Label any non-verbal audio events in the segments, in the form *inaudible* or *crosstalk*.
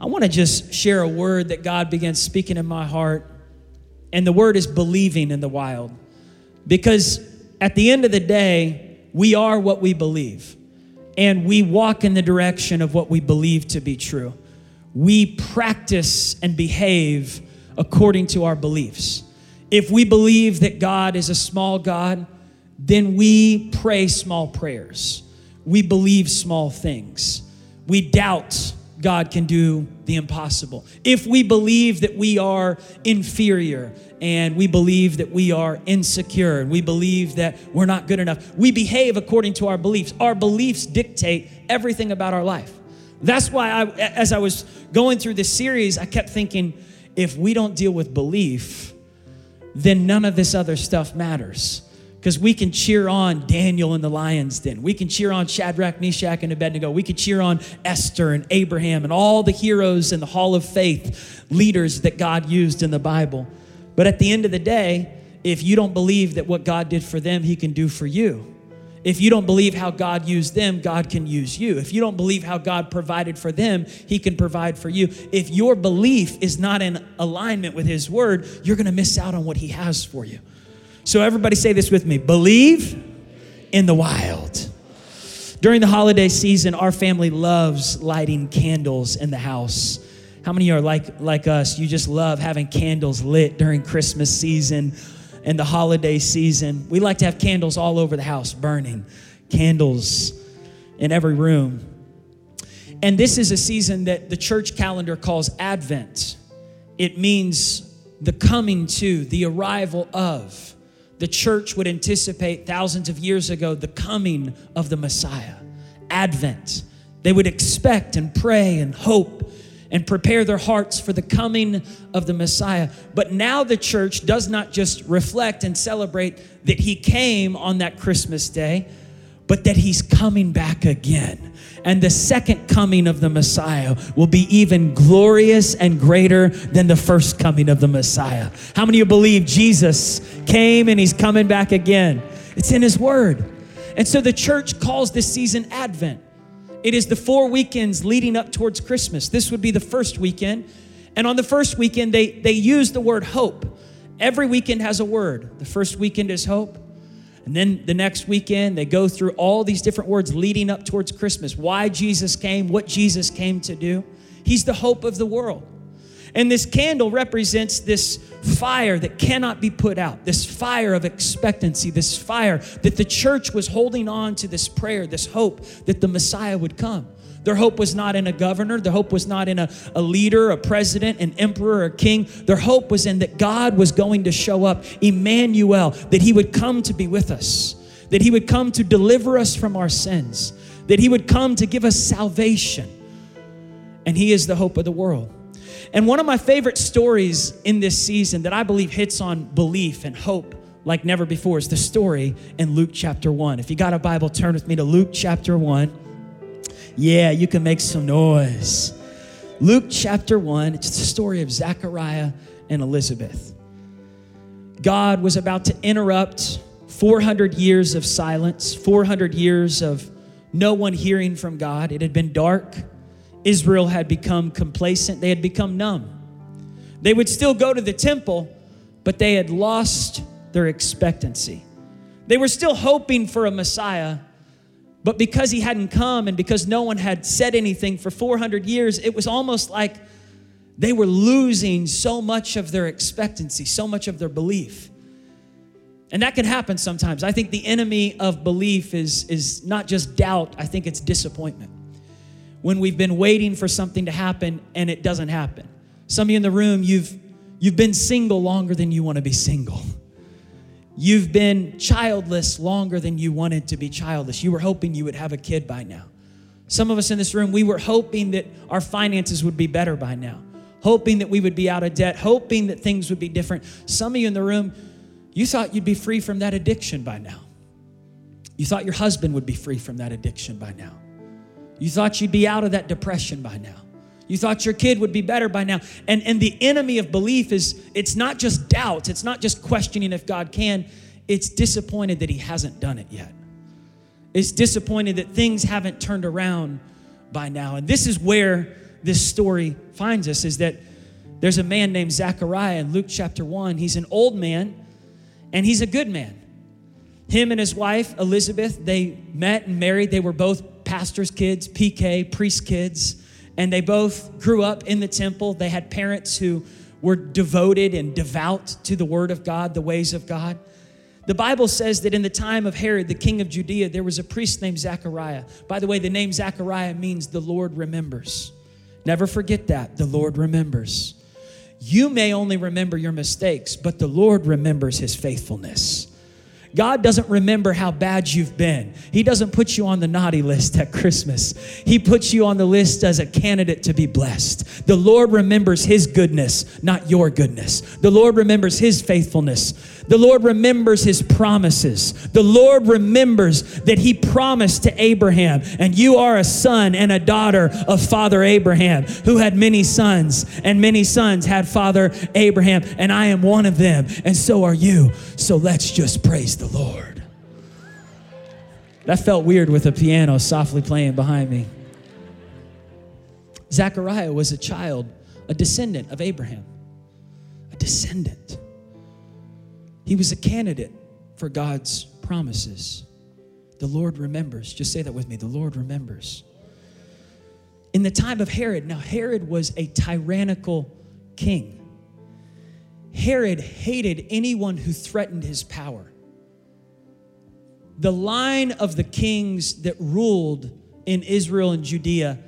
I want to just share a word that God began speaking in my heart. And the word is believing in the wild. Because at the end of the day, we are what we believe. And we walk in the direction of what we believe to be true. We practice and behave according to our beliefs. If we believe that God is a small God, then we pray small prayers. We believe small things. We doubt God can do the impossible. If we believe that we are inferior and we believe that we are insecure and we believe that we're not good enough, we behave according to our beliefs. Our beliefs dictate everything about our life. That's why I, as I was going through this series, I kept thinking, if we don't deal with belief, then none of this other stuff matters. Because we can cheer on Daniel in the lion's den. We can cheer on Shadrach, Meshach, and Abednego. We can cheer on Esther and Abraham and all the heroes in the hall of faith, leaders that God used in the Bible. But at the end of the day, if you don't believe that what God did for them, He can do for you, if you don't believe how God used them, God can use you. If you don't believe how God provided for them, He can provide for you. If your belief is not in alignment with His word, you're going to miss out on what He has for you. So, everybody say this with me believe in the wild. During the holiday season, our family loves lighting candles in the house. How many are like, like us? You just love having candles lit during Christmas season and the holiday season. We like to have candles all over the house burning, candles in every room. And this is a season that the church calendar calls Advent. It means the coming to, the arrival of. The church would anticipate thousands of years ago the coming of the Messiah. Advent. They would expect and pray and hope and prepare their hearts for the coming of the Messiah. But now the church does not just reflect and celebrate that he came on that Christmas day, but that he's coming back again. And the second coming of the Messiah will be even glorious and greater than the first coming of the Messiah. How many of you believe Jesus came and he's coming back again? It's in his word. And so the church calls this season Advent. It is the four weekends leading up towards Christmas. This would be the first weekend. And on the first weekend, they, they use the word hope. Every weekend has a word. The first weekend is hope. And then the next weekend, they go through all these different words leading up towards Christmas. Why Jesus came, what Jesus came to do. He's the hope of the world. And this candle represents this fire that cannot be put out, this fire of expectancy, this fire that the church was holding on to this prayer, this hope that the Messiah would come. Their hope was not in a governor. Their hope was not in a, a leader, a president, an emperor, a king. Their hope was in that God was going to show up, Emmanuel, that he would come to be with us, that he would come to deliver us from our sins, that he would come to give us salvation. And he is the hope of the world. And one of my favorite stories in this season that I believe hits on belief and hope like never before is the story in Luke chapter 1. If you got a Bible, turn with me to Luke chapter 1. Yeah, you can make some noise. Luke chapter 1, it's the story of Zechariah and Elizabeth. God was about to interrupt 400 years of silence, 400 years of no one hearing from God. It had been dark. Israel had become complacent, they had become numb. They would still go to the temple, but they had lost their expectancy. They were still hoping for a Messiah, but because he hadn't come and because no one had said anything for 400 years, it was almost like they were losing so much of their expectancy, so much of their belief. And that can happen sometimes. I think the enemy of belief is, is not just doubt, I think it's disappointment when we've been waiting for something to happen and it doesn't happen. Some of you in the room, you've, you've been single longer than you want to be single. You've been childless longer than you wanted to be childless. You were hoping you would have a kid by now. Some of us in this room, we were hoping that our finances would be better by now, hoping that we would be out of debt, hoping that things would be different. Some of you in the room, you thought you'd be free from that addiction by now. You thought your husband would be free from that addiction by now. You thought you'd be out of that depression by now. You thought your kid would be better by now. And, and the enemy of belief is it's not just doubts, it's not just questioning if God can, it's disappointed that He hasn't done it yet. It's disappointed that things haven't turned around by now. And this is where this story finds us is that there's a man named Zechariah in Luke chapter 1. He's an old man and he's a good man. Him and his wife, Elizabeth, they met and married. They were both pastors' kids, PK, priest kids, and they both grew up in the temple. They had parents who were devoted and devout to the word of God, the ways of God. The Bible says that in the time of Herod, the king of Judea, there was a priest named Zechariah. By the way, the name Zechariah means the Lord remembers. Never forget that. The Lord remembers. You may only remember your mistakes, but the Lord remembers his faithfulness. God doesn't remember how bad you've been. He doesn't put you on the naughty list at Christmas. He puts you on the list as a candidate to be blessed. The Lord remembers His goodness, not your goodness. The Lord remembers His faithfulness. The Lord remembers His promises. The Lord remembers that He promised to Abraham, and you are a son and a daughter of Father Abraham, who had many sons, and many sons had Father Abraham, and I am one of them, and so are you. So let's just praise the Lord. That felt weird with a piano softly playing behind me. Zechariah was a child, a descendant of Abraham, a descendant. He was a candidate for God's promises. The Lord remembers. Just say that with me. The Lord remembers. In the time of Herod, now Herod was a tyrannical king. Herod hated anyone who threatened his power the line of the kings that ruled in Israel and Judea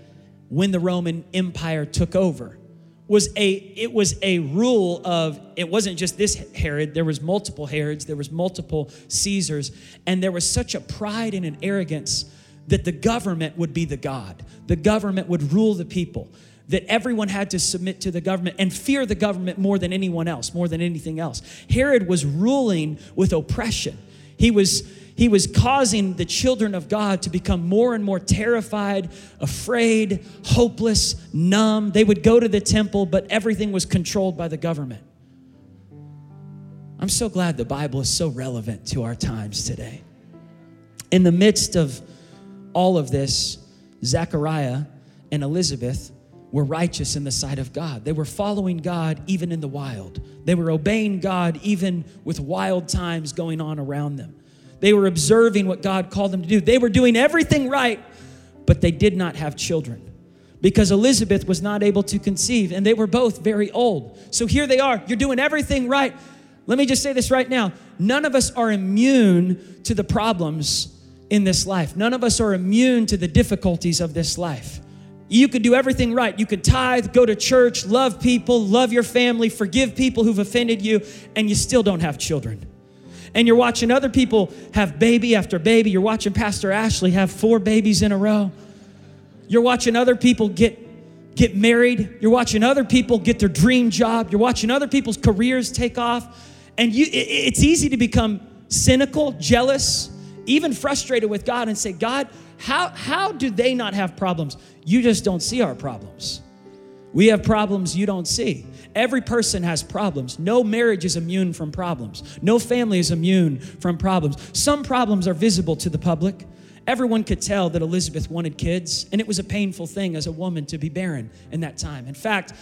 when the Roman Empire took over was a it was a rule of it wasn't just this Herod there was multiple Herods there was multiple Caesars and there was such a pride and an arrogance that the government would be the god. The government would rule the people. That everyone had to submit to the government and fear the government more than anyone else more than anything else. Herod was ruling with oppression. He was he was causing the children of God to become more and more terrified, afraid, hopeless, numb. They would go to the temple, but everything was controlled by the government. I'm so glad the Bible is so relevant to our times today. In the midst of all of this, Zechariah and Elizabeth were righteous in the sight of God. They were following God even in the wild. They were obeying God even with wild times going on around them. They were observing what God called them to do. They were doing everything right, but they did not have children because Elizabeth was not able to conceive, and they were both very old. So here they are. You're doing everything right. Let me just say this right now none of us are immune to the problems in this life, none of us are immune to the difficulties of this life. You could do everything right. You could tithe, go to church, love people, love your family, forgive people who've offended you, and you still don't have children and you're watching other people have baby after baby. You're watching Pastor Ashley have four babies in a row. You're watching other people get get married. You're watching other people get their dream job. You're watching other people's careers take off. And you it's easy to become cynical, jealous, even frustrated with God and say, "God, how how do they not have problems? You just don't see our problems." We have problems you don't see. Every person has problems. No marriage is immune from problems. No family is immune from problems. Some problems are visible to the public. Everyone could tell that Elizabeth wanted kids, and it was a painful thing as a woman to be barren in that time. In fact,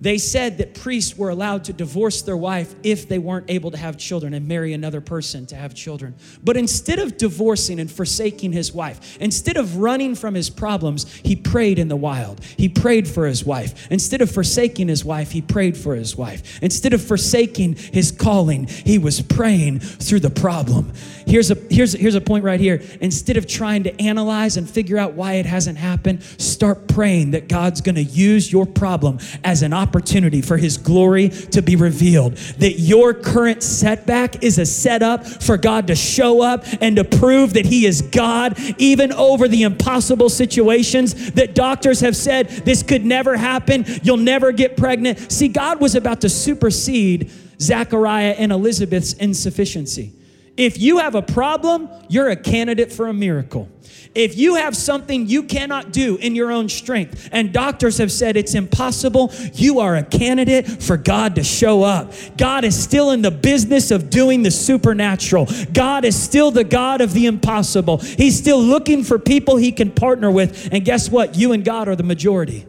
they said that priests were allowed to divorce their wife if they weren't able to have children and marry another person to have children. But instead of divorcing and forsaking his wife, instead of running from his problems, he prayed in the wild. He prayed for his wife. Instead of forsaking his wife, he prayed for his wife. Instead of forsaking his calling, he was praying through the problem. Here's a here's here's a point right here. Instead of trying to analyze and figure out why it hasn't happened, start praying that God's going to use your problem as an opportunity opportunity for His glory to be revealed. That your current setback is a setup for God to show up and to prove that He is God, even over the impossible situations that doctors have said this could never happen, you'll never get pregnant. See, God was about to supersede Zachariah and Elizabeth's insufficiency. If you have a problem, you're a candidate for a miracle. If you have something you cannot do in your own strength, and doctors have said it's impossible, you are a candidate for God to show up. God is still in the business of doing the supernatural. God is still the God of the impossible. He's still looking for people he can partner with. And guess what? You and God are the majority.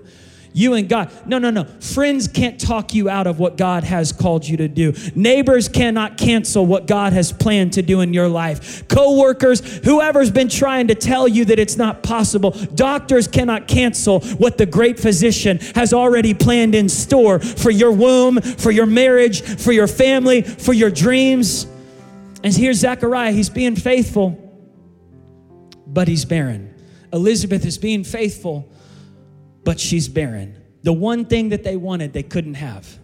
You and God. No, no, no. Friends can't talk you out of what God has called you to do. Neighbors cannot cancel what God has planned to do in your life. Co-workers, whoever's been trying to tell you that it's not possible, doctors cannot cancel what the great physician has already planned in store for your womb, for your marriage, for your family, for your dreams. And here's Zechariah, he's being faithful, but he's barren. Elizabeth is being faithful, but she's barren. The one thing that they wanted, they couldn't have.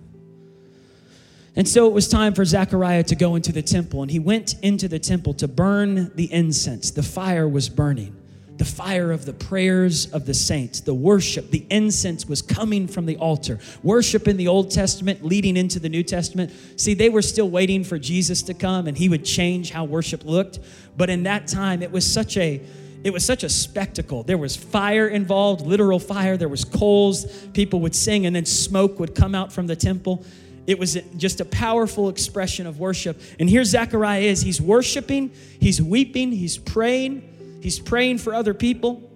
And so it was time for Zechariah to go into the temple, and he went into the temple to burn the incense. The fire was burning. The fire of the prayers of the saints, the worship, the incense was coming from the altar. Worship in the Old Testament leading into the New Testament. See, they were still waiting for Jesus to come and he would change how worship looked. But in that time, it was such a it was such a spectacle. There was fire involved, literal fire. There was coals. People would sing, and then smoke would come out from the temple. It was just a powerful expression of worship. And here Zechariah is. He's worshiping, he's weeping, he's praying, he's praying for other people.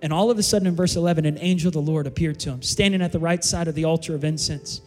And all of a sudden, in verse 11, an angel of the Lord appeared to him, standing at the right side of the altar of incense.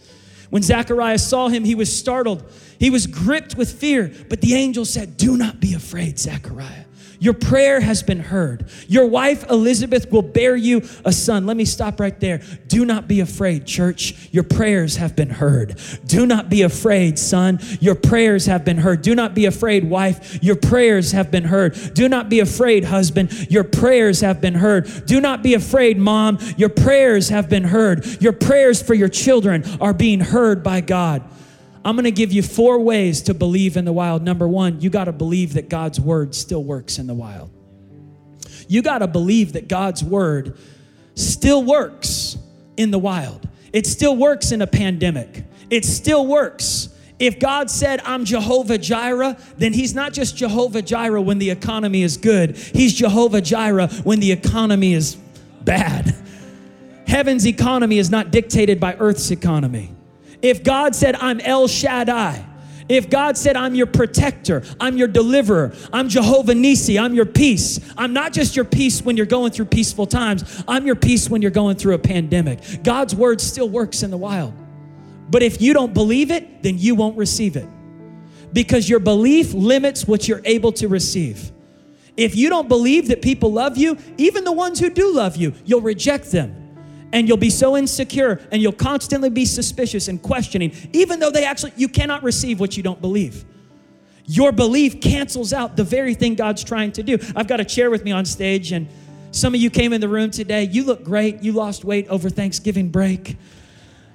When Zechariah saw him, he was startled. He was gripped with fear. But the angel said, Do not be afraid, Zechariah. Your prayer has been heard. Your wife Elizabeth will bear you a son. Let me stop right there. Do not be afraid, church. Your prayers have been heard. Do not be afraid, son. Your prayers have been heard. Do not be afraid, wife. Your prayers have been heard. Do not be afraid, husband. Your prayers have been heard. Do not be afraid, mom. Your prayers have been heard. Your prayers for your children are being heard by God. I'm going to give you four ways to believe in the wild. Number one, you got to believe that God's word still works in the wild. You got to believe that God's word still works in the wild. It still works in a pandemic. It still works. If God said, I'm Jehovah Jireh, then He's not just Jehovah Jireh when the economy is good, He's Jehovah Jireh when the economy is bad. Heaven's economy is not dictated by earth's economy. If God said, I'm El Shaddai, if God said, I'm your protector, I'm your deliverer, I'm Jehovah Nisi, I'm your peace. I'm not just your peace when you're going through peaceful times, I'm your peace when you're going through a pandemic. God's word still works in the wild. But if you don't believe it, then you won't receive it. Because your belief limits what you're able to receive. If you don't believe that people love you, even the ones who do love you, you'll reject them and you'll be so insecure and you'll constantly be suspicious and questioning, even though they actually, you cannot receive what you don't believe. Your belief cancels out the very thing God's trying to do. I've got a chair with me on stage, and some of you came in the room today. You look great. You lost weight over Thanksgiving break.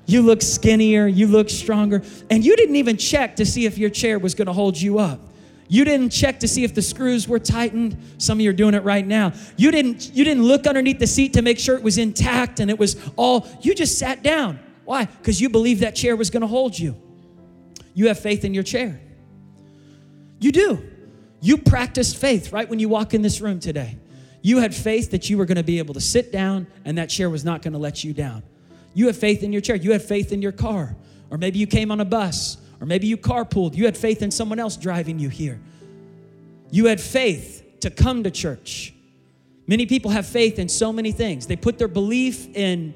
You look skinnier. You look stronger. And you didn't even check to see if your chair was going to hold you up. You didn't check to see if the screws were tightened. Some of you are doing it right now. You didn't you didn't look underneath the seat to make sure it was intact and it was all you just sat down. Why? Cuz you believed that chair was going to hold you. You have faith in your chair. You do. You practiced faith right when you walk in this room today. You had faith that you were going to be able to sit down and that chair was not going to let you down. You have faith in your chair. You have faith in your car. Or maybe you came on a bus or maybe you carpooled. You had faith in someone else driving you here. You had faith to come to church. Many people have faith in so many things. They put their belief in,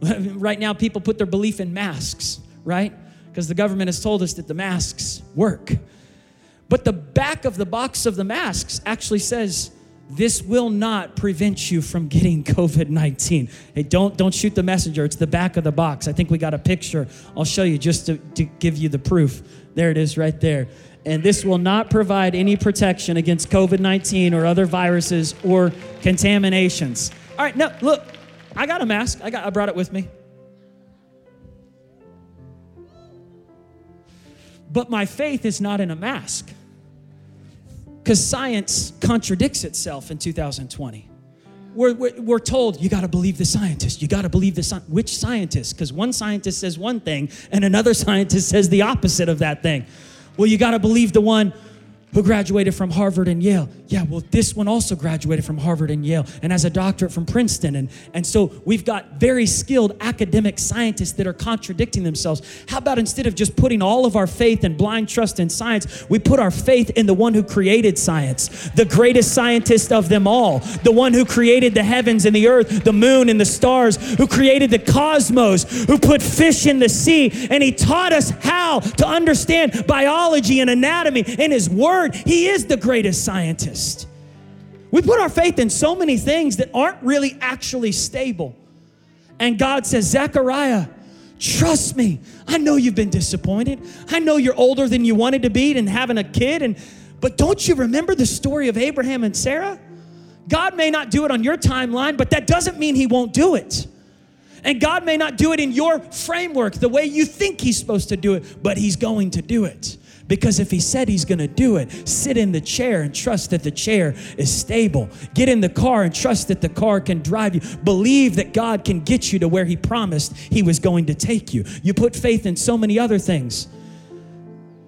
*laughs* right now, people put their belief in masks, right? Because the government has told us that the masks work. But the back of the box of the masks actually says, this will not prevent you from getting *laughs* COVID-19. Hey, don't don't shoot the messenger. It's the back of the box. I think we got a picture. I'll show you just to, to give you the proof. There it is right there. And this will not provide any protection against COVID-19 or other viruses or contaminations. All right, now look, I got a mask. I got I brought it with me. But my faith is not in a mask because science contradicts itself in 2020. We're, we're, we're told you got to believe the scientist. You got to believe the scientist. Which scientist? Because one scientist says one thing and another *laughs* scientist says the opposite of that thing. Well, you got to believe the one who graduated from Harvard and Yale. Yeah, well, this one also graduated from Harvard and Yale and has a doctorate from Princeton. And, and so we've got very skilled academic scientists that are contradicting themselves. How about instead of just putting all of our faith and blind trust in science, we put our faith in the one who created science, the greatest scientist of them all, the one who created the heavens and the earth, the moon and the stars, who created the cosmos, who put fish in the sea, and he taught us how to understand biology and anatomy in his word word. He is the greatest scientist. We put our faith in so many things that aren't really actually stable. And God says, Zechariah, trust me. I know you've been disappointed. I know you're older than you wanted to be and having a kid. And but don't you remember the story of Abraham and Sarah? God may not do it on your timeline, but that doesn't mean he won't do it. And God may not do it in your framework the way you think he's supposed to do it, but he's going to do it. Because if he said he's gonna do it, sit in the chair and trust that the chair is stable. Get in the car and trust that the car can drive you. Believe that God can get you to where he promised he was going to take you. You put faith in so many other things.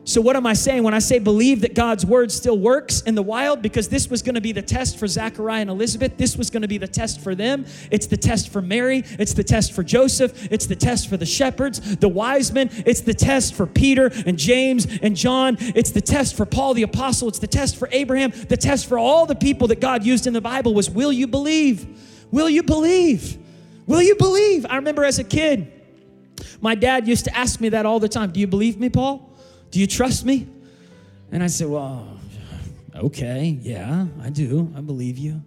So, what am I saying when I say believe that God's word still works in the wild? Because this was going to be the test for Zachariah and Elizabeth. This was going to be the test for them. It's the test for Mary. It's the test for Joseph. It's the test for the shepherds, the wise men. It's the test for Peter and James and John. It's the test for Paul the apostle. It's the test for Abraham. The test for all the people that God used in the Bible was will you believe? Will you believe? Will you believe? I remember as a kid, my dad used to ask me that all the time. Do you believe me, Paul? Do you trust me? And I said, Well, okay, yeah, I do. I believe you.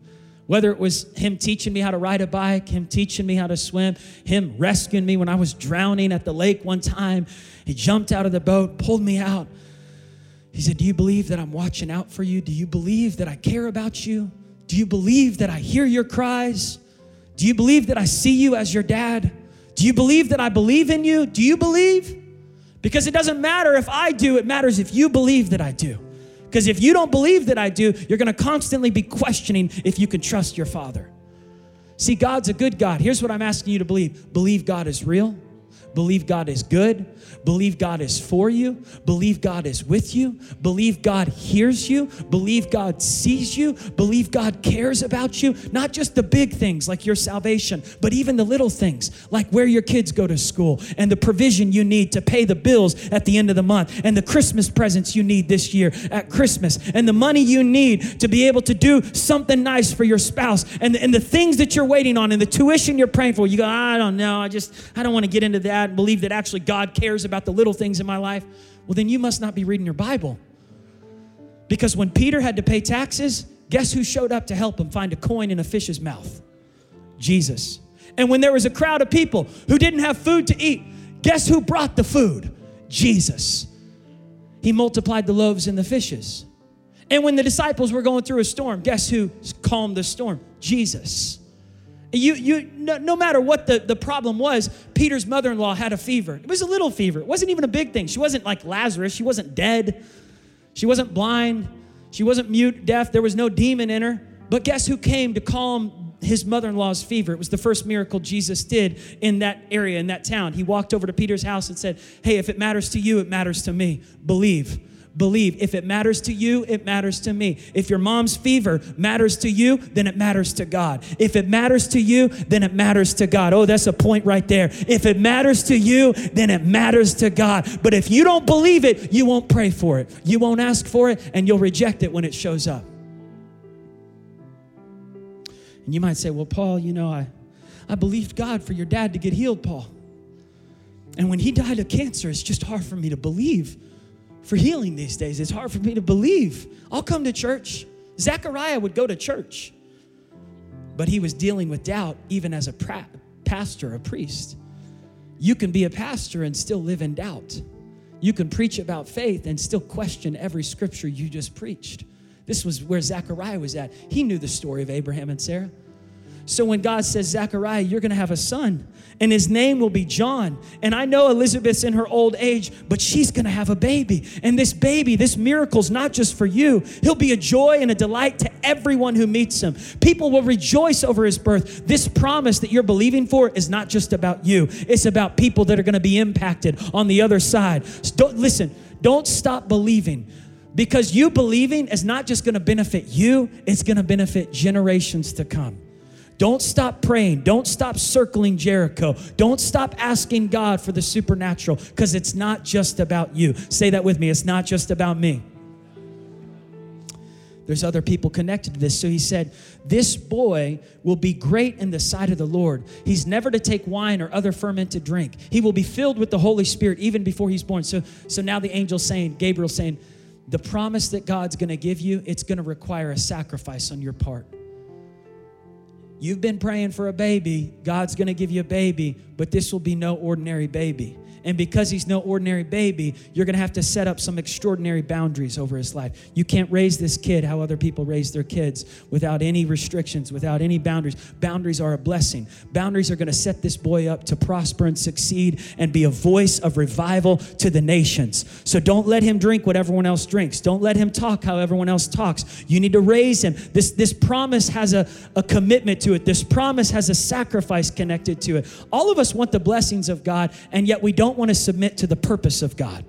Whether it was him teaching me how to ride a bike, him teaching me how to swim, him rescuing me when I was drowning at the lake one time, he jumped out of the boat, pulled me out. He said, Do you believe that I'm watching out for you? Do you believe that I care about you? Do you believe that I hear your cries? Do you believe that I see you as your dad? Do you believe that I believe in you? Do you believe? Because it doesn't matter if I do, it matters if you believe that I do. Because if you don't believe that I do, you're going to constantly be questioning if you can trust your Father. See, God's a good God. Here's what I'm asking you to believe believe God is real, believe God is good, Believe God is for you. Believe God is with you. Believe God hears you. Believe God sees you. Believe God cares about you. Not just the big things like your salvation, but even the little things like where your kids go to school and the provision you need to pay the bills at the end of the month and the Christmas presents you need this year at Christmas and the money you need to be able to do something nice for your spouse and, and the things that you're waiting on and the tuition you're praying for. You go, I don't know. I just, I don't want to get into that and believe that actually God cares about the little things in my life, well, then you must not be reading your Bible. Because when Peter had to pay taxes, guess who showed up to help him find a coin in a fish's mouth? Jesus. And when there was a crowd of people who didn't have food to eat, guess who brought the food? Jesus. He multiplied the loaves and the fishes. And when the disciples were going through a storm, guess who calmed the storm? Jesus. You, you, no, no, matter what the, the problem was, Peter's mother in law had a fever. It was a little fever. It wasn't even a big thing. She wasn't like Lazarus. She wasn't dead. She wasn't blind. She wasn't mute, deaf. There was no demon in her. But guess who came to calm his mother in law's fever? It was the first miracle Jesus did in that area, in that town. He walked over to Peter's house and said, Hey, if it matters to you, it matters to me. Believe believe. If it matters to you, it matters to me. If your mom's fever matters to you, then it matters to God. If it matters to you, then it matters to God. Oh, that's a point right there. If it matters to you, then it matters to God. But if you don't believe it, you won't pray for it. You won't ask for it, and you'll reject it when it shows up. And you might say, Well, Paul, you know, I, I believed God for your dad to get healed, Paul. And when he died of cancer, it's just hard for me to believe for healing these days. It's hard for me to believe. I'll come to church. Zechariah would go to church, but he was dealing with doubt even as a pra- pastor, a priest. You can be a pastor and still live in doubt. You can preach about faith and still question every scripture you just preached. This was where Zechariah was at. He knew the story of Abraham and Sarah. So when God says, Zechariah, you're going to have a son, and his name will be John. And I know Elizabeth's in her old age, but she's going to have a baby. And this baby, this miracle's not just for you. He'll be a joy and a delight to everyone who meets him. People will rejoice over his birth. This promise that you're believing for is not just about you, it's about people that are going to be impacted on the other side. So don't, listen, don't stop believing Because you believing is not just gonna benefit you, it's gonna benefit generations to come. Don't stop praying. Don't stop circling Jericho. Don't stop asking God for the supernatural because it's not just about you. Say that with me. It's not just about me. There's other people connected to this. So he said, This boy will be great in the sight of the Lord. He's never to take wine or other fermented drink. He will be filled with the Holy Spirit even before he's born. So, so now the angel's saying, Gabriel saying, the promise that God's gonna give you, it's gonna require a sacrifice on your part. You've been praying for a baby, God's gonna give you a baby, but this will be no ordinary baby. And because he's no ordinary baby, you're going to have to set up some extraordinary boundaries over his life. You can't raise this kid how other people raise their kids without any restrictions, without any boundaries. Boundaries are a blessing. Boundaries are going to set this boy up to prosper and succeed and be a voice of revival to the nations. So don't let him drink what everyone else drinks. Don't let him talk how everyone else talks. You need to raise him. This, this promise has a, a commitment to it, this promise has a sacrifice connected to it. All of us want the blessings of God, and yet we don't don't want to submit to the purpose of God.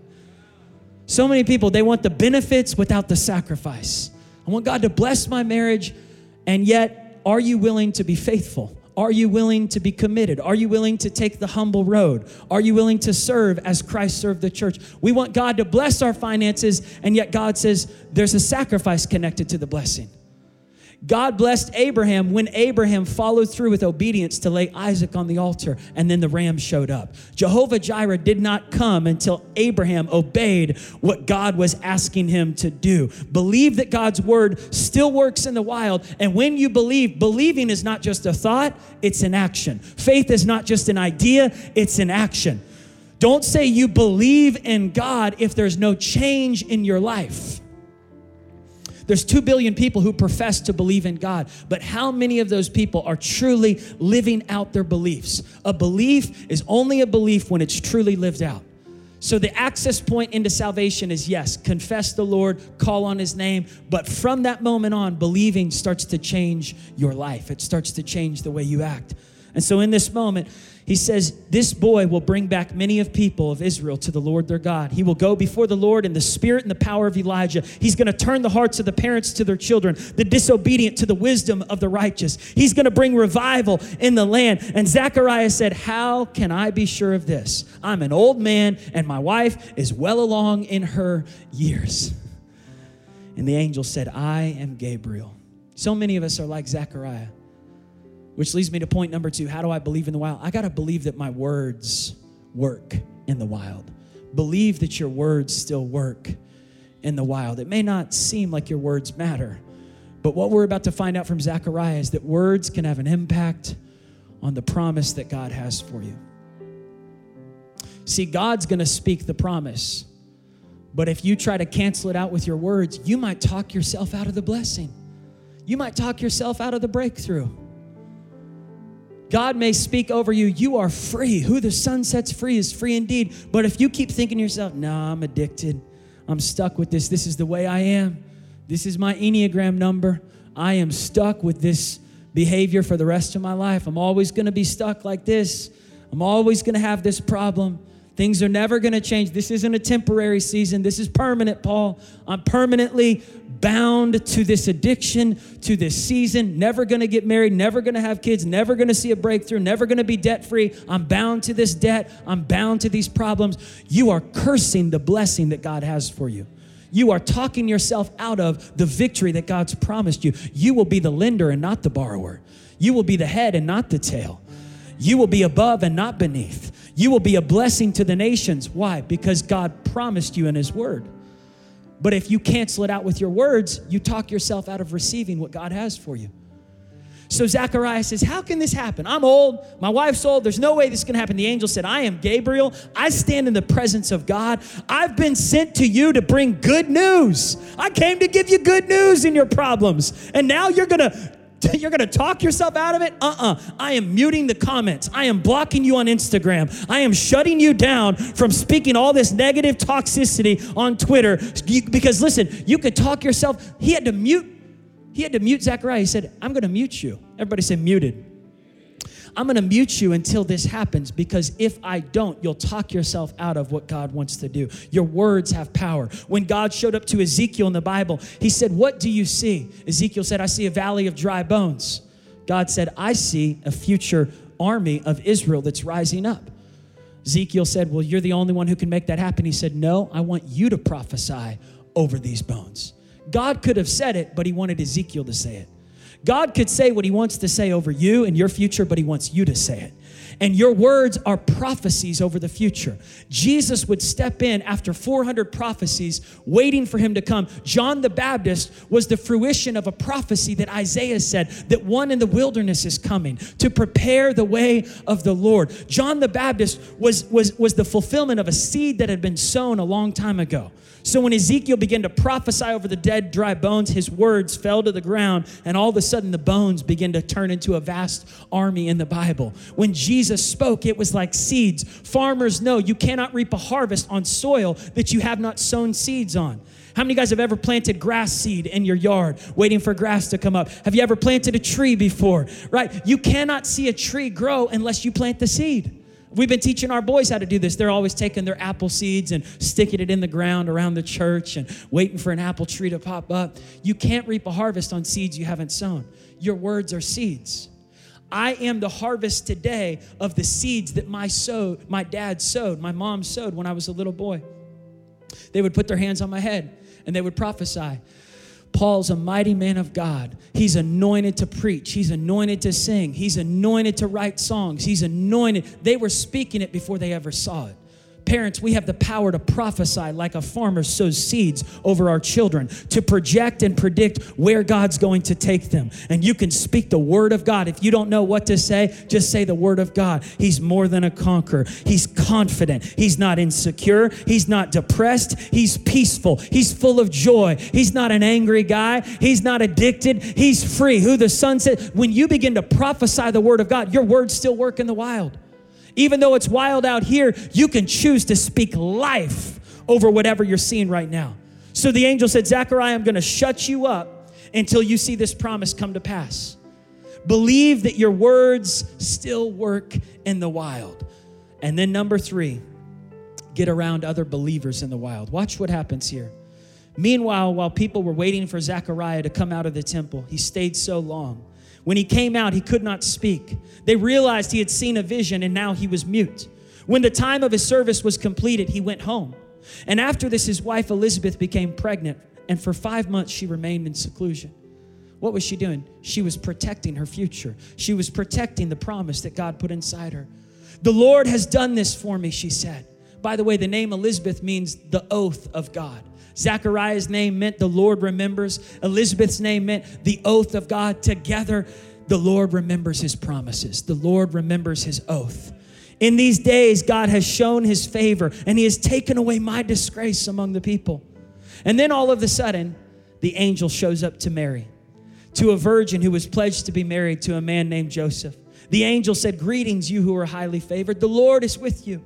So many people, they want the benefits without the sacrifice. I want God to bless my marriage, and yet, are you willing to be faithful? Are you willing to be committed? Are you willing to take the humble road? Are you willing to serve as Christ served the church? We want God to bless our finances, and yet God says there's a sacrifice connected to the blessing. God blessed Abraham when Abraham followed through with obedience to lay Isaac on the altar, and then the ram showed up. Jehovah Jireh did not come until Abraham obeyed what God was asking him to do. Believe that God's word still works in the wild, and when you believe, believing is not just a thought, it's an action. Faith is not just an idea, it's an action. Don't say you believe in God if there's no change in your life. There's 2 billion people who profess to believe in God, but how many of those people are truly living out their beliefs? A belief is only a belief when it's truly lived out. So the access point into salvation is yes, confess the Lord, call on his name, but from that moment on, believing starts to change your life. It starts to change the way you act. And so in this moment, he says, This boy will bring back many of people of Israel to the Lord their God. He will go before the Lord in the spirit and the power of Elijah. He's going to turn the hearts of the parents to their children, the disobedient to the wisdom of the righteous. He's going to bring revival in the land. And Zechariah said, How can I be sure of this? I'm an old man, and my wife is well along in her years. And the angel said, I am Gabriel. So many of us are like Zechariah. Which leads me to point number two how do I believe in the wild? I got to believe that my words work in the wild. Believe that your words still work in the wild. It may not seem like your words matter, but what we're about to find out from Zechariah is that words can have an impact on the promise that God has for you. See, God's going to speak the promise, but if you try to cancel it out with your words, you might talk yourself out of the blessing. You might talk yourself out of the breakthrough. God may speak over you, you are free. Who the Son sets free is free indeed. But if you keep thinking to yourself, no, nah, I'm addicted, I'm stuck with this, this is the way I am, this is my Enneagram number, I am stuck with this behavior for the rest of my life. I'm always gonna be stuck like this, I'm always gonna have this problem. Things are never going to change. This isn't a temporary season. This is permanent, Paul. I'm permanently bound to this addiction, to this season, never gonna get married, never gonna have kids, never gonna see a breakthrough, never gonna be debt free. I'm bound to this debt, I'm bound to these problems. You are cursing the blessing that God has for you. You are talking yourself out of the victory that God's promised you. You will be the lender and not the borrower. You will be the head and not the tail. You will be above and not beneath. You will be a blessing to the nations. Why? Because God promised you in His Word. But if you cancel it out with your words, you talk yourself out of receiving what God has for you. So Zechariah says, How can this happen? I'm old. My wife's old. There's no way this can happen. The angel said, I am Gabriel. I stand in the presence of God. I've been sent to you to bring good news. I came to give you good news in your problems. And now you're going to *laughs* You're going to talk yourself out of it? Uh uh-uh. uh I am muting the comments. I am blocking you on Instagram. I am shutting you down from speaking all this negative toxicity on Twitter. Because listen, you could talk yourself. He had to mute. He had to mute Zechariah. He said, I'm going to mute you. Everybody say muted. I'm going to mute you until this happens because if I don't, you'll talk yourself out of what God wants to do. Your words have power. When God showed up to Ezekiel in the Bible, he said, What do you see? Ezekiel said, I see a valley of dry bones. God said, I see a future army of Israel that's rising up. Ezekiel said, Well, you're the only one who can make that happen. He said, No, I want you to prophesy over these bones. God could have said it, but he wanted Ezekiel to say it. God could say what he wants to say over you and your future, but he wants you to say it. And your words are prophecies over the future. Jesus would step in after 400 prophecies waiting for him to come. John the Baptist was the fruition of a prophecy that Isaiah said that one in the wilderness is coming to prepare the way of the Lord. John the Baptist was, was, was the fulfillment of a seed that had been sown a long time ago. So when Ezekiel began to prophesy over the dead, dry bones, his words fell to the ground, and all of a sudden the bones began to turn into a vast army in the Bible. When Jesus spoke, it was like seeds. Farmers know you cannot reap a harvest on soil that you have not sown seeds on. How many guys have ever planted grass seed in your yard waiting for grass to come up? Have you ever planted a tree before? Right? You cannot see a tree grow unless you plant the seed. We've been teaching our boys how to do this. They're always taking their apple seeds and sticking it in the ground around the church and waiting for an apple tree to pop up. You can't reap a harvest on seeds you haven't sown. Your words are seeds. I am the harvest today of the seeds that my sowed, my dad sowed, my mom sowed when I was a little boy. They would put their hands on my head and they would prophesy. Paul's a mighty man of God. He's anointed to preach. He's anointed to sing. He's anointed to write songs. He's anointed. They were speaking it before they ever saw it. Parents, we have the power to prophesy like a farmer sows seeds over our children, to project and predict where God's going to take them. And you can speak the word of God. If you don't know what to say, just say the word of God. He's more than a conqueror. He's confident. He's not insecure. He's not depressed. He's peaceful. He's full of joy. He's not an angry guy. He's not addicted. He's free. Who the Son said, when you begin to prophesy the word of God, your words still work in the wild. Even though it's wild out here, you can choose to speak life over whatever you're seeing right now. So the angel said, Zechariah, I'm going to shut you up until you see this promise come to pass. Believe that your words still work in the wild. And then, number three, get around other believers in the wild. Watch what happens here. Meanwhile, while people were waiting for Zechariah to come out of the temple, he stayed so long. When he came out, he could not speak. They realized he had seen a vision and now he was mute. When the time of his service was completed, he went home. And after this, his wife Elizabeth became pregnant, and for five months she remained in seclusion. What was she doing? She was protecting her future. She was protecting the promise that God put inside her. The Lord has done this for me, she said. By the way, the name Elizabeth means the oath of God. Zachariah's name meant the Lord remembers. Elizabeth's name meant the oath of God. Together, the Lord remembers his promises. The Lord remembers his oath. In these days, God has shown his favor and he has taken away my disgrace among the people. And then all of a sudden, the angel shows up to Mary, to a virgin who was pledged to be married to a man named Joseph. The angel said, Greetings, you who are highly favored. The Lord is with you.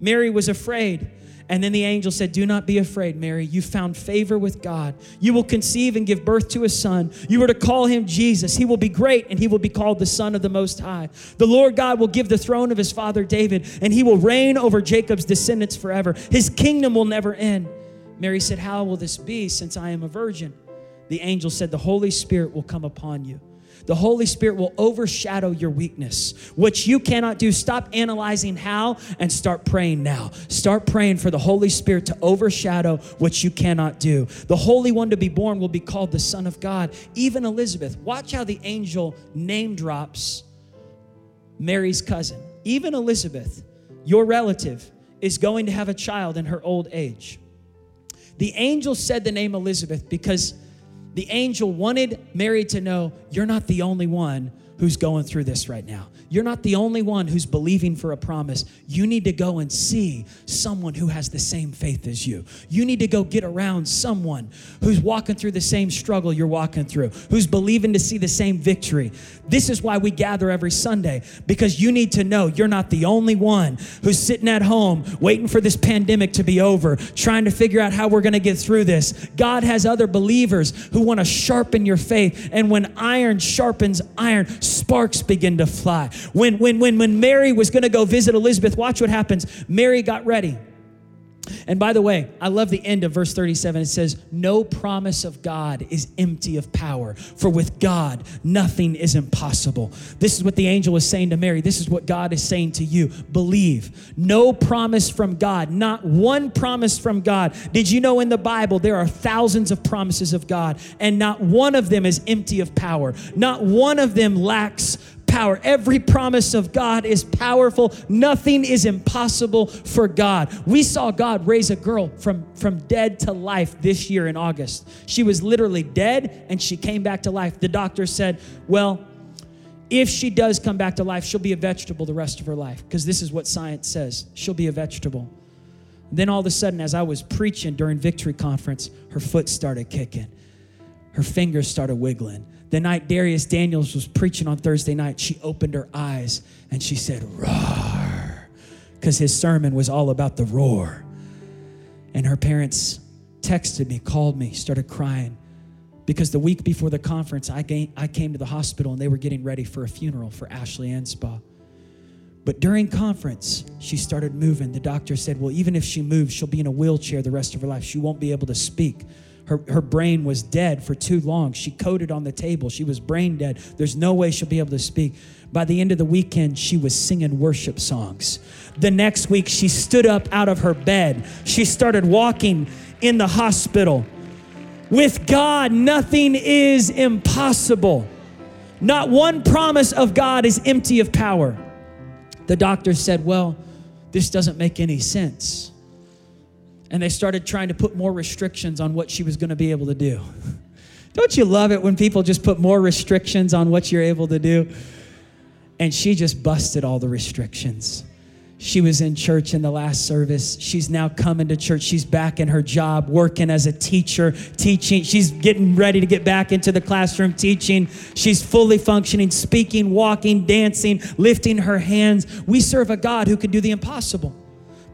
Mary was afraid and then the angel said, Do not be afraid, Mary. You found favor with God. You will conceive and give birth to a son. You are to call him Jesus. He will be great, and he will be called the Son of the Most High. The Lord God will give the throne of his father David, and he will reign over Jacob's descendants forever. His kingdom will never end. Mary said, How will this be since I am a virgin? The angel said, The Holy Spirit will come upon you the Holy Spirit will overshadow your weakness. What you cannot do, stop analyzing how and start praying now. Start praying for the Holy Spirit to overshadow what you cannot do. The Holy One to be born will be called the Son of God. Even Elizabeth, watch how the angel name drops Mary's cousin. Even Elizabeth, your relative, is going to have a child in her old age. The angel said the name Elizabeth because the angel wanted Mary to know you're not the only one who's going through this right now. You're not the only one who's believing for a promise. You need to go and see someone who has the same faith as you. You need to go get around someone who's walking through the same struggle you're walking through, who's believing to see the same victory. This is why we gather every Sunday because you need to know you're not the only one who's sitting at home waiting for this pandemic to be over, trying to figure out how we're going to get through this. God has other believers who want to sharpen your faith. And when iron sharpens iron, Sparks begin to fly. When, when, when, when Mary was going to go visit Elizabeth, watch what happens. Mary got ready. And by the way, I love the end of verse 37. It says, No promise of God is empty of power, for with God, nothing is impossible. This is what the angel is saying to Mary. This is what God is saying to you. Believe. No promise from God, not one promise from God. Did you know in the Bible there are thousands of promises of God, and not one of them is empty of power? Not one of them lacks power. Every promise of God is powerful. Nothing is impossible for God. We saw God raise a girl from, from dead to life this year in August. She was literally dead and she came back to life. The doctor said, Well, if she does come back to life, she'll be a vegetable the rest of her life because this is what science says. She'll be a vegetable. Then all of a sudden, as I was preaching during Victory Conference, her foot started kicking, her fingers started wiggling the night Darius Daniels was preaching on Thursday night, she opened her eyes and she said, Roar, because his sermon was all about the roar. And her parents texted me, called me, started crying. Because the week before the conference, I came, I came to the hospital and they were getting ready for a funeral for Ashley Anspaugh. But during conference, she started moving. The doctor said, Well, even if she moves, she'll be in a wheelchair the rest of her life. She won't be able to speak. Her, her brain was dead for too long. She coded on the table. She was brain dead. There's no way she'll be able to speak. By the end of the weekend, she was singing worship songs. The next week, she stood up out of her bed. She started walking in the hospital. With God, nothing is impossible. Not one promise of God is empty of power. The doctor said, Well, this doesn't make any sense and they started trying to put more restrictions on what she was going to be able to do. Don't you love it when people just put more restrictions on what you're able to do? And she just busted all the restrictions. She was in church in the last service. She's now coming to church. She's back in her job, working as a teacher, teaching. She's getting ready to get back into the classroom teaching. She's fully functioning, speaking, walking, dancing, lifting her hands. We serve a God who can do the impossible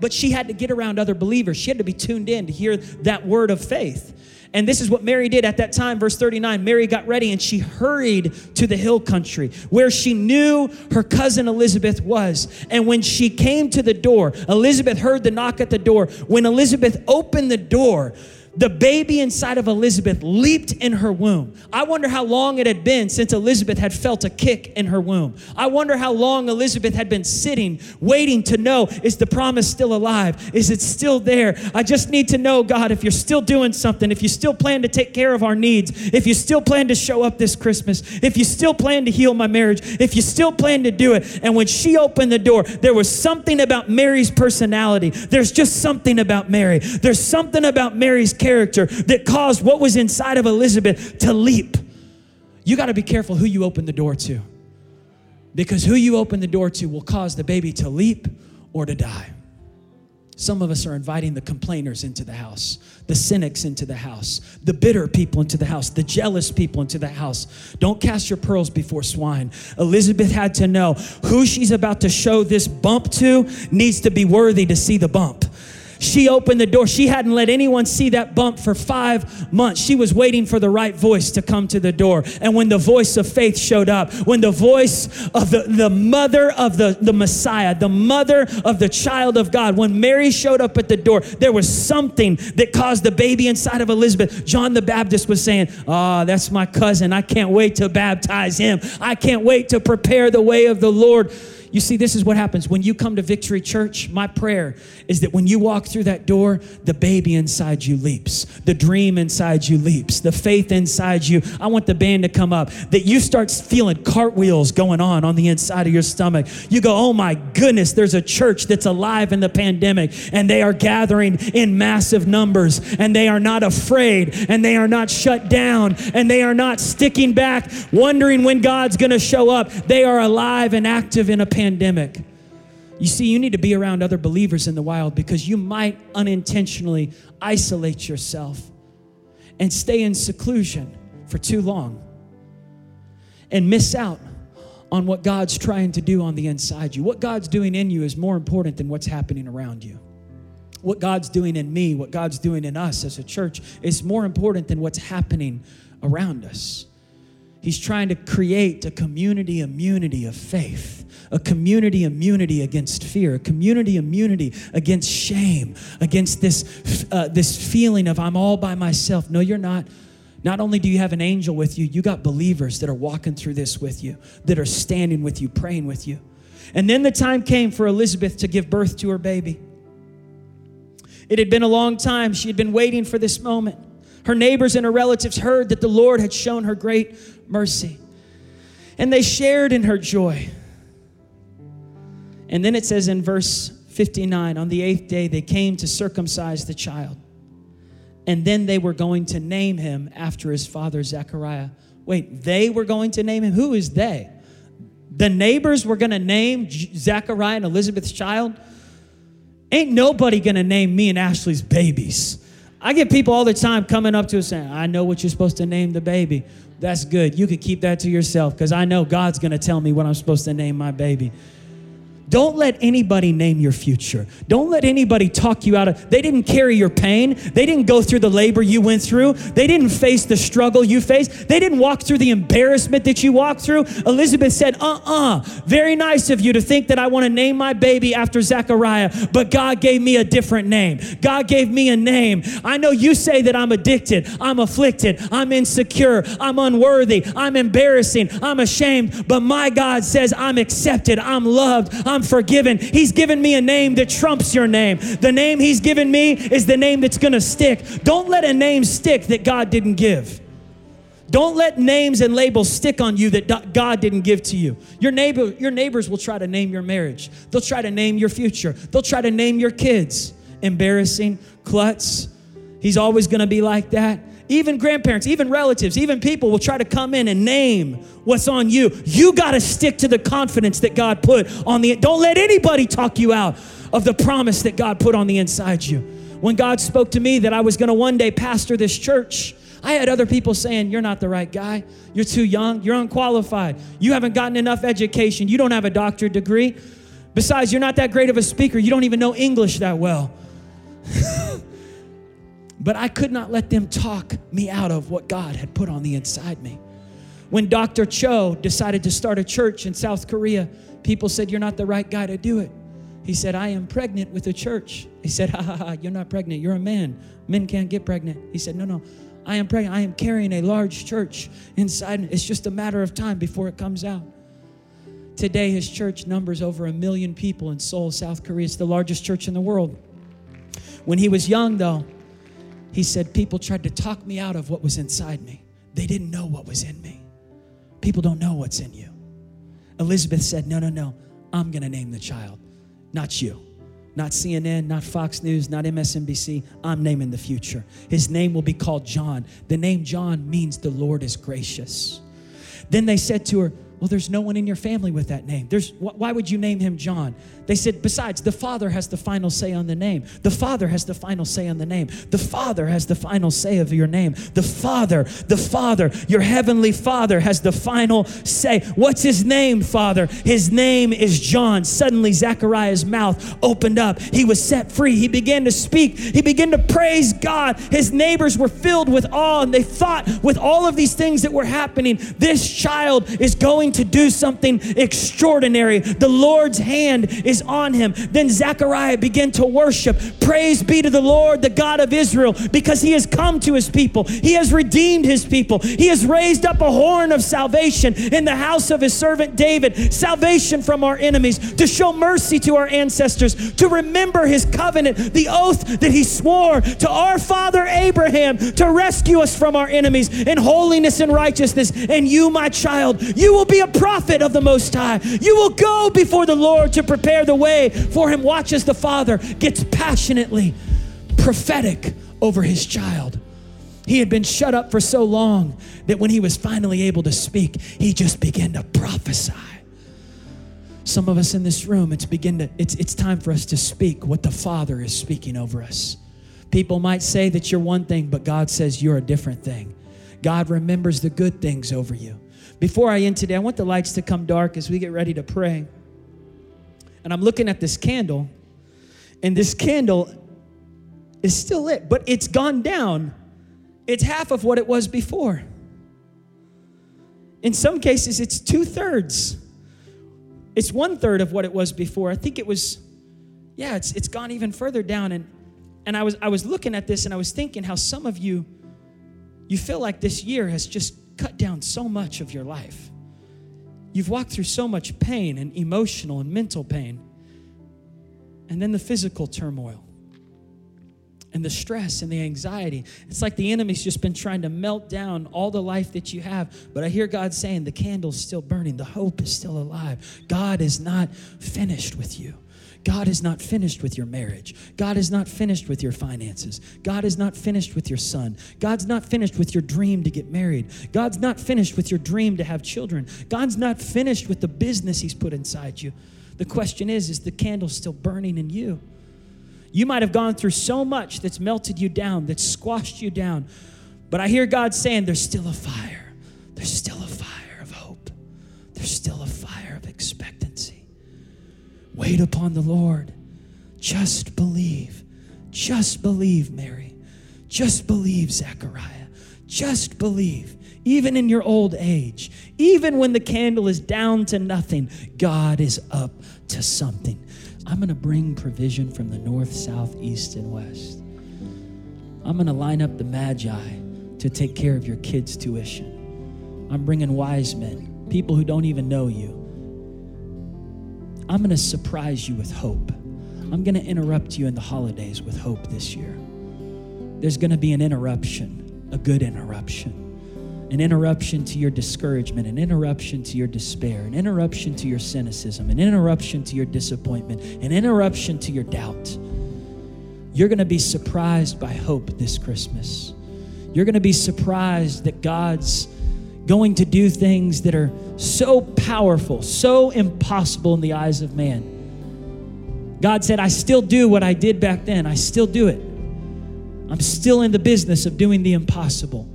but she had to get around other believers. She had to be tuned in to hear that word of faith. And this is what Mary did at that time, verse 39. Mary got ready and she hurried to the hill country where she knew her cousin Elizabeth was. And when she came to the door, Elizabeth heard the knock at the door. When Elizabeth opened the door, the baby inside of Elizabeth leaped in her womb. I wonder how long it had been since Elizabeth had felt a kick in her womb. I wonder how long Elizabeth had been sitting, waiting to know is the promise still alive? Is it still there? I just need to know, God, if you're still doing something, if you still plan to take care of our needs, if you still plan to show up this Christmas, if you still plan to heal my marriage, if you still plan to do it. And when she opened the door, there was something about Mary's personality. There's just something about Mary. There's something about Mary's character that caused what was inside of Elizabeth to leap. You got to be careful who you open the door to. Because who you open the door to will cause the baby to leap or to die. Some of us are inviting the complainers into the house, the cynics into the house, the bitter people into the house, the jealous people into the house. Don't cast your pearls before swine. Elizabeth had to know who she's about to show this bump to needs to be worthy to see the bump. She opened the door. She hadn't let anyone see that bump for five months. She was waiting for the right voice to come to the door. And when the voice of faith showed up, when the voice of the, the mother of the, the Messiah, the mother of the child of God, when Mary showed up at the door, there was something that caused the baby inside of Elizabeth. John the Baptist was saying, Ah, oh, that's my cousin. I can't wait to baptize him. I can't wait to prepare the way of the Lord. You see, this is what happens when you come to Victory Church. My prayer is that when you walk through that door, the baby inside you leaps, the dream inside you leaps, the faith inside you. I want the band to come up, that you start feeling cartwheels going on on the inside of your stomach. You go, oh my goodness, there's a church that's alive in the pandemic, and they are gathering in massive numbers, and they are not afraid, and they are not shut down, and they are not sticking back, wondering when God's gonna show up. They are alive and active in a pandemic pandemic. You see, you need to be around other believers in the wild because you might unintentionally isolate yourself and stay in seclusion for too long and miss out on what God's trying to do on the inside you. What God's doing in you is more important than what's happening around you. What God's doing in me, what God's doing in us as a church is more important than what's happening around us. He's trying to create a community immunity of faith a community immunity against fear, a community immunity against shame, against this, uh, this feeling of I'm all by myself. No, you're not. Not only do you have an angel with you, you got believers that are walking through this with you, that are standing with you, praying with you. And then the time came for Elizabeth to give birth to her baby. It had been a long time. She had been waiting for this moment. Her neighbors and her relatives heard that the Lord had shown her great mercy, and they shared in her joy. And then it says in verse 59 on the eighth day, they came to circumcise the child. And then they were going to name him after his father, Zechariah. Wait, they were going to name him? Who is they? The neighbors were going to name Zechariah and Elizabeth's child? Ain't nobody going to name me and Ashley's babies. I get people all the time coming up to us saying, I know what you're supposed to name the baby. That's good. You can keep that to yourself because I know God's going to tell me what I'm supposed to name my baby. Don't let anybody name your future. Don't let anybody talk you out of. They didn't carry your pain. They didn't go through the labor you went through. They didn't face the struggle you faced. They didn't walk through the embarrassment that you walked through. Elizabeth said, "Uh-uh. Very nice of you to think that I want to name my baby after Zechariah, but God gave me a different name. God gave me a name. I know you say that I'm addicted, I'm afflicted, I'm insecure, I'm unworthy, I'm embarrassing, I'm ashamed, but my God says I'm accepted, I'm loved, I'm forgiven. He's given me a name that trumps your name. The name He's given me is the name that's gonna stick. Don't let a name stick that God didn't give. Don't let names and labels stick on you that God didn't give to you. Your neighbor, your neighbors will try to name your marriage. They'll try to name your future. They'll try to name your kids. Embarrassing, klutz. He's always going to be like that. Even grandparents, even relatives, even people will try to come in and name what's on you. You got to stick to the confidence that God put on the Don't let anybody talk you out of the promise that God put on the inside you. When God spoke to me that I was going to one day pastor this church, I had other people saying, You're not the right guy. You're too young. You're unqualified. You haven't gotten enough education. You don't have a doctorate degree. Besides, you're not that great of a speaker. You don't even know English that well. *laughs* But I could not let them talk me out of what God had put on the inside me. When Dr. Cho decided to start a church in South Korea, people said, You're not the right guy to do it. He said, I am pregnant with a church. He said, *laughs* Ha ha ha, you're not pregnant. You're a man. Men can't get pregnant. He said, No, no, I am pregnant. I am carrying a large church inside. It's just a matter of time before it comes out. Today, his church numbers over a million people in Seoul, South Korea. It's the largest church in the world. When he was young, though, he said, People tried to talk me out of what was inside me. They didn't know what was in me. People don't know what's in you. Elizabeth said, No, no, no. I'm going to name the child, not you. Not CNN, not Fox News, not MSNBC. I'm naming the future. His name will be called John. The name John means the Lord is gracious. Then they said to her, well, there's no one in your family with that name. There's, why would you name him John? They said, besides, the Father has the final say on the name. The Father has the final say on the name. The Father has the final say of your name. The Father, the Father, your heavenly Father has the final say. What's his name, Father? His name is John. Suddenly, Zechariah's mouth opened up. He was set free. He began to speak. He began to praise God. His neighbors were filled with awe and they thought, with all of these things that were happening, this child is going to do something extraordinary. The Lord's hand is on him. Then Zechariah began to worship. Praise be to the Lord, the God of Israel, because he has come to his people. He has redeemed his people. He has raised up a horn of salvation in the house of his servant David, salvation from our enemies, to show mercy to our ancestors, to remember his covenant, the oath that he swore to our father Abraham to rescue us from our enemies in holiness and righteousness. And you, my child, you will be a prophet of the Most High. You will go before the Lord to prepare the way for him. Watch as the father gets passionately prophetic over his child. He had been shut up for so long that when he was finally able to speak, he just began to prophesy. Some of us in this room, it's begin to it's it's time for us to speak what the Father is speaking over us. People might say that you're one thing, but God says you're a different thing. God remembers the good things over you. Before I end today, I want the lights to come dark as we get ready to pray. And I'm looking at this candle, and this candle is still lit, but it's gone down. It's half of what it was before. In some cases, it's two thirds. It's one third of what it was before. I think it was, yeah, it's, it's gone even further down. And, and I, was, I was looking at this and I was thinking how some of you, you feel like this year has just cut down so much of your life. You've walked through so much pain and emotional and mental pain, and then the physical turmoil and the stress and the anxiety. It's like the enemy's just been trying to melt down all the life that you have. But I hear God saying the candle's still burning, the hope is still alive. God is not finished with you. God is not finished with your marriage. God is not finished with your finances. God is not finished with your son. God's not finished with your dream to get married. God's not finished with your dream to have children. God's not finished with the business He's put inside you. The question is, is the candle still burning in you? You might have gone through so much that's melted you down, that's squashed you down. But I hear God saying, there's still a fire. There's still a fire of hope. There's still a. Wait upon the Lord. Just believe. Just believe, Mary. Just believe, Zechariah. Just believe. Even in your old age, even when the candle is down to nothing, God is up to something. I'm going to bring provision from the north, south, east, and west. I'm going to line up the magi to take care of your kids' tuition. I'm bringing wise men, people who don't even know you. I'm going to surprise you with hope. I'm going to interrupt you in the holidays with hope this year. There's going to be an interruption, a good interruption an interruption to your discouragement, an interruption to your despair, an interruption to your cynicism, an interruption to your disappointment, an interruption to your doubt. You're going to be surprised by hope this Christmas. You're going to be surprised that God's going to do things that are so powerful, so impossible in the eyes of man. God said, I still do what I did back then, I still do it. I'm still in the business of doing the impossible.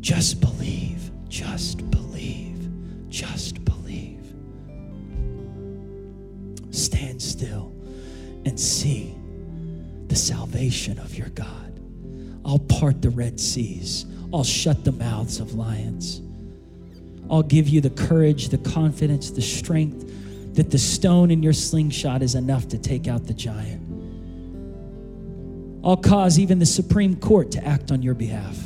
Just believe. Just believe. Just believe. Stand still and see the salvation of your God. I'll part the Red Seas, I'll shut the mouths of lions. I'll give you the courage, the confidence, the strength that the stone in your slingshot is enough to take out the giant. I'll cause even the Supreme Court to act on your behalf.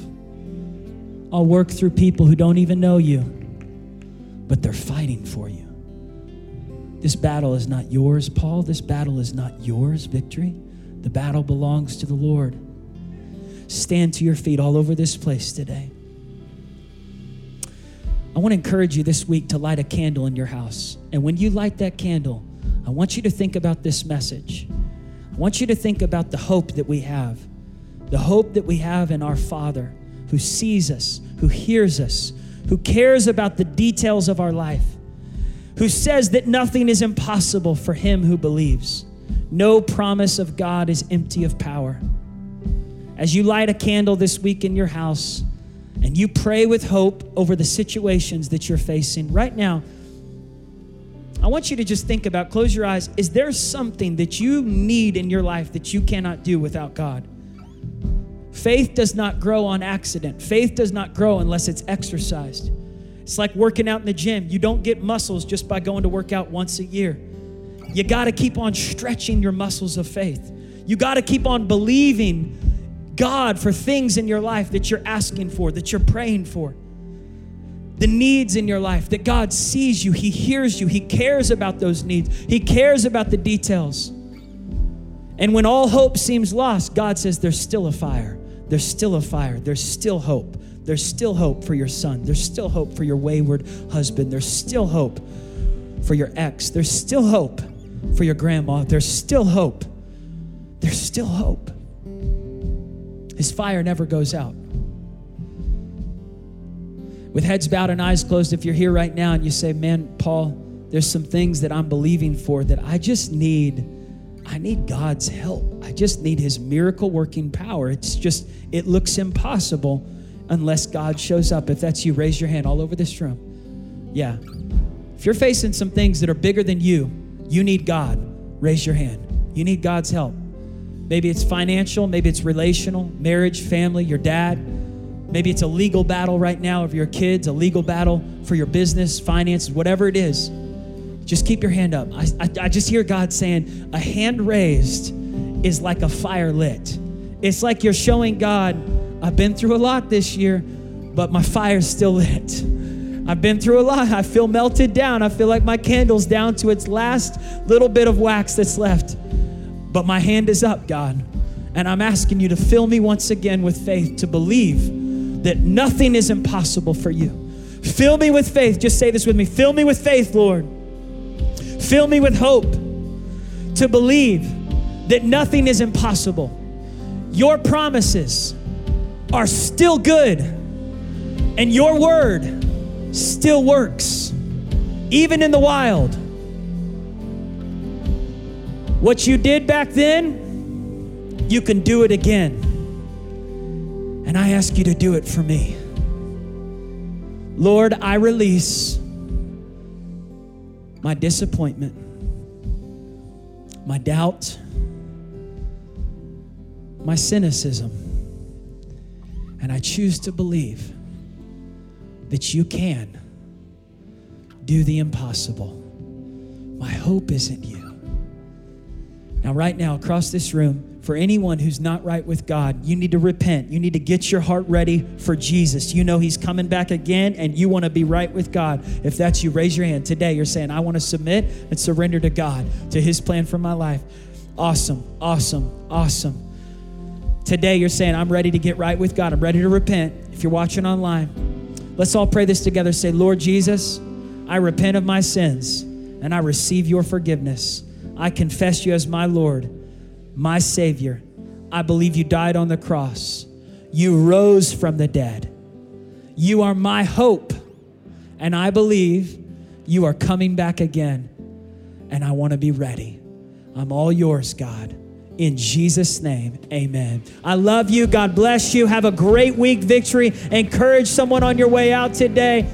I'll work through people who don't even know you, but they're fighting for you. This battle is not yours, Paul. This battle is not yours, victory. The battle belongs to the Lord. Stand to your feet all over this place today. I want to encourage you this week to light a candle in your house. And when you light that candle, I want you to think about this message. I want you to think about the hope that we have, the hope that we have in our Father who sees us, who hears us, who cares about the details of our life, who says that nothing is impossible for him who believes. No promise of God is empty of power. As you light a candle this week in your house and you pray with hope over the situations that you're facing right now, I want you to just think about, close your eyes. Is there something that you need in your life that you cannot do without God? Faith does not grow on accident. Faith does not grow unless it's exercised. It's like working out in the gym. You don't get muscles just by going to work out once a year. You got to keep on stretching your muscles of faith. You got to keep on believing God for things in your life that you're asking for, that you're praying for. The needs in your life, that God sees you, He hears you, He cares about those needs, He cares about the details. And when all hope seems lost, God says there's still a fire there's still a fire. There's still hope. There's still hope for your son. There's still hope for your wayward husband. There's still hope for your ex. There's still hope for your grandma. There's still hope. There's still hope. His fire never goes out. With heads bowed and eyes closed, if you're here right now and you say, Man, Paul, there's some things that I'm believing for that I just need I need God's help. I just need his miracle working power. It's just, it looks impossible unless God shows up. If that's you, raise your hand all over this room. Yeah. If you're facing some things that are bigger than you, you need God, raise your hand. You need God's help. Maybe it's financial, maybe it's relational, marriage, family, your dad, Maybe it's a legal battle right now of your kids, a legal battle for your business, finances, whatever it is. Just keep your hand up. I, I, I just hear God saying, a hand raised is like a fire lit. It's like you're showing God, I've been through a lot this year, but my fire's still lit. I've been through a lot. I feel melted down. I feel like my candle's down to its last little bit of wax that's left. But my hand is up, God. And I'm asking you to fill me once again with faith to believe that nothing is impossible for you. Fill me with faith. Just say this with me. Fill me with faith, Lord. Fill me with hope to believe that nothing is impossible. Your promises are still good, and your word still works, even in the wild. What you did back then, you can do it again. And I ask you to do it for me. Lord, I release my disappointment, my doubt, my cynicism, and I choose to believe that you can do the impossible. My hope is in you. Now, right now, across this room, for anyone who's not right with God, you need to repent. You need to get your heart ready for Jesus. You know He's coming back again and you want to be right with God. If that's you, raise your hand. Today, you're saying, I want to submit and surrender to God, to His plan for my life. Awesome, awesome, awesome. Today, you're saying, I'm ready to get right with God. I'm ready to repent. If you're watching online, let's all pray this together. Say, Lord Jesus, I repent of my sins and I receive your forgiveness. I confess you as my Lord, my Savior. I believe you died on the cross. You rose from the dead. You are my hope. And I believe you are coming back again. And I want to be ready. I'm all yours, God. In Jesus' name, amen. I love you. God bless you. Have a great week, victory. Encourage someone on your way out today.